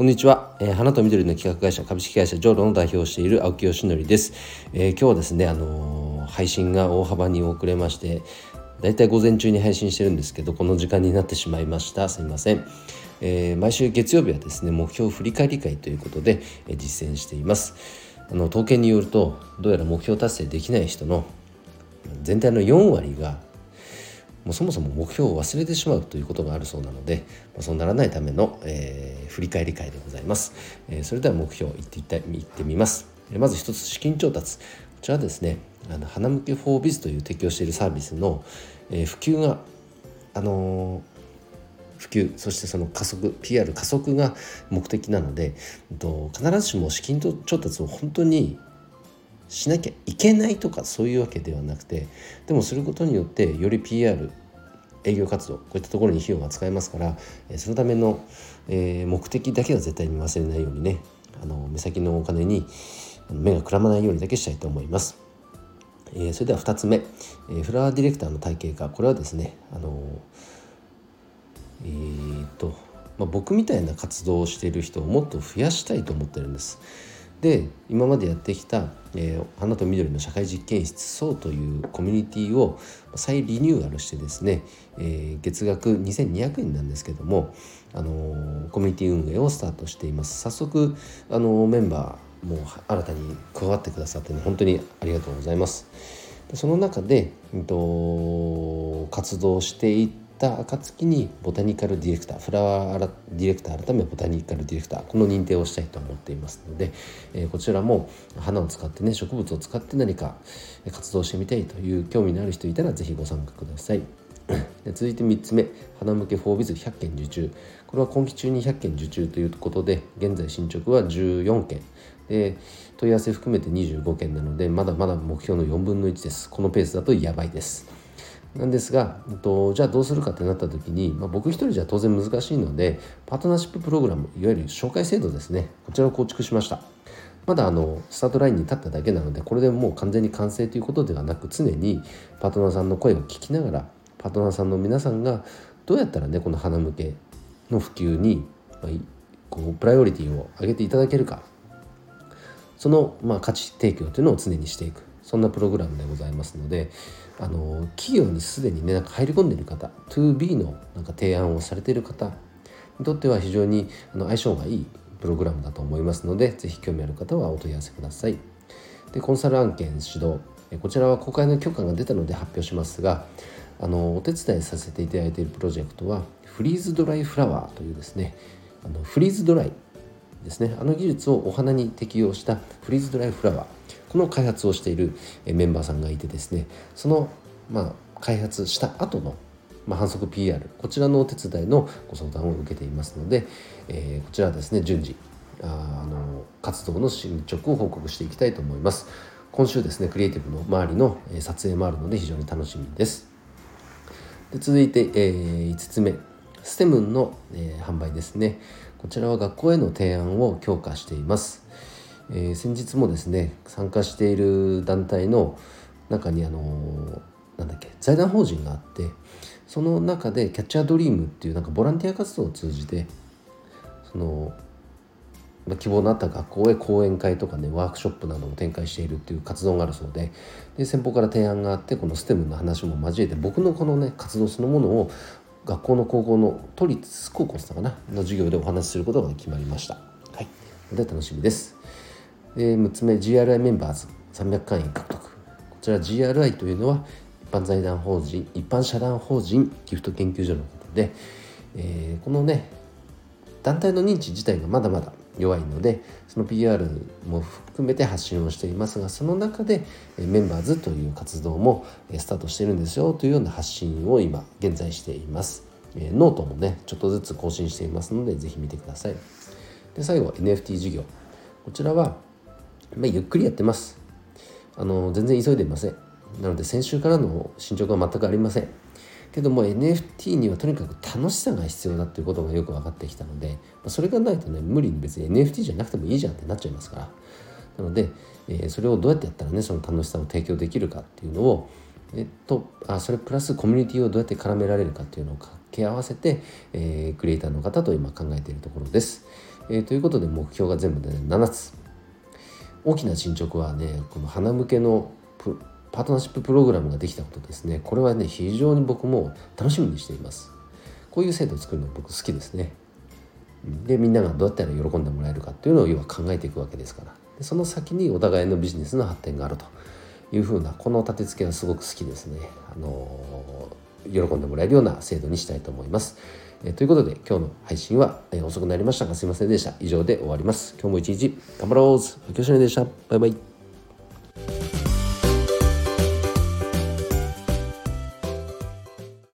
こんにちは、えー、花と緑の企画会社株式会社ジョーロの代表をしている青木よしのりです、えー、今日はですねあのー、配信が大幅に遅れましてだいたい午前中に配信してるんですけどこの時間になってしまいました。すみません、えー、毎週月曜日はですね目標振り返り会ということで、え実践しています。あの統計によるとどうやら目標達成できない人の全体の4割がもうそもそも目標を忘れてしまうということがあるそうなので、まあ、そうならないための、えー、振り返り会でございます、えー、それでは目標いっていったいってみます、えまず一つ資金調達。こちらですねあの花向けフォービズという提供しているサービスの、えー、普及があの普及そしてその加速 PR 加速が目的なのでえっと必ずしも資金調達を本当にしなきゃいけないとかそういうわけではなくてでもすることによってより PR 営業活動こういったところに費用が使えますからそのための、え目的だけは絶対に忘れないようにねあの目先のお金に目がくらまないようにだけしたいと思います。えそれでは2つ目、えフラワーディレクターの体系化これはですねあのえー、っと、まあ、僕みたいな活動をしている人をもっと増やしたいと思ってるんです。で今までやってきた、えー、花と緑の社会実験室そうというコミュニティを再リニューアルしてですね、えー、月額2200円なんですけども、あのー、コミュニティ運営をスタートしています。早速、あのメンバーも新たに加わってくださって、ね、本当にありがとうございます。その中で、えっと、活動していってった暁にボタニカルディレクターフラワーディレクター改めボタニカルディレクターこの認定をしたいと思っていますので、え、こちらも花を使ってね植物を使って何か活動してみたいという興味のある人いたら是非ご参加ください。で続いて3つ目花向けフォービズ100件受注。これは今期中に100件受注ということで現在進捗は14件。で問い合わせ含めて25件なのでまだまだ目標の4分の1です。このペースだとやばいです。なんですが、えっと、じゃあどうするかってなった時に、まあ、僕一人じゃ当然難しいのでパートナーシッププログラムいわゆる紹介制度ですね。こちらを構築しました。まだあのスタートラインに立っただけなのでこれでもう完全に完成ということではなく常にパートナーさんの声を聞きながらパートナーさんの皆さんがどうやったらねこの花向けの普及に、まあ、こうプライオリティを上げていただけるか。その、まあ、価値提供というのを常にしていく。そんなプログラムでございますのであの企業にすでにねなんか入り込んでいる方 2B のなんか提案をされている方にとっては非常にあの相性がいいプログラムだと思いますので是非興味ある方はお問い合わせください。でコンサル案件指導こちらは公開の許可が出たので発表しますがあのお手伝いさせていただいているプロジェクトはフリーズドライフラワーというですねあのフリーズドライですねあの技術をお花に適用したフリーズドライフラワーこの開発をしているメンバーさんがいてですねその、まあ、開発した後のまあ、反則 PR こちらのお手伝いのご相談を受けていますので、えー、こちらはですね順次あの活動の進捗を報告していきたいと思います。今週ですねクリエイティブの周りの撮影もあるので非常に楽しみです。で続いて、えー、5つ目ステムの、えー、販売ですね。こちらは学校への提案を強化しています。えー、先日もですね参加している団体の中にあのー、なんだっけ財団法人があってその中でキャッチャードリームっていうなんかボランティア活動を通じてその、ま、希望のあった学校へ講演会とかねワークショップなどを展開しているっていう活動があるそうでで先方から提案があってこの STEM の話も交えて僕のこのね活動そのものを学校の高校の都立高校だったかなの授業でお話しすることが決まりました。はい、で楽しみです。で6つ目 GRI メンバーズ300会員獲得こちら GRI というのは一般財団法人一般社団法人ギフト研究所のことで、えー、このね団体の認知自体がまだまだ弱いのでその PR も含めて発信をしていますがその中でメンバーズという活動もスタートしてるんですよというような発信を今現在しています。ノートもねちょっとずつ更新していますので是非見てください。で最後 NFT 事業こちらはまあ、ゆっくりやってます。あの全然急いでいません。なので先週からの進捗は全くありません。けども NFT にはとにかく楽しさが必要だっていうことがよく分かってきたので、ま、それがないとね無理に別に NFT じゃなくてもいいじゃんってなっちゃいますから。なので、えー、それをどうやってやったらねその楽しさを提供できるかっていうのをえっと、あそれプラスコミュニティをどうやって絡められるかっていうのを掛け合わせて、えー、クリエイターの方と今考えているところです。えー、ということで目標が全部で、ね、7つ。大きな進捗はねこの花向けのパートナーシッププログラムができたことですね。これはね非常に僕も楽しみにしています。こういう制度を作るの僕好きですね。でみんながどうやったら喜んでもらえるかっていうのを要は考えていくわけですから。でその先にお互いのビジネスの発展があるというふうなこの立て付けはすごく好きですね。あの喜んでもらえるような制度にしたいと思います。えということで今日の配信は、え遅くなりましたがすいませんでした。以上で終わります。今日も一日頑張ろうおきょしでした。バイバイ。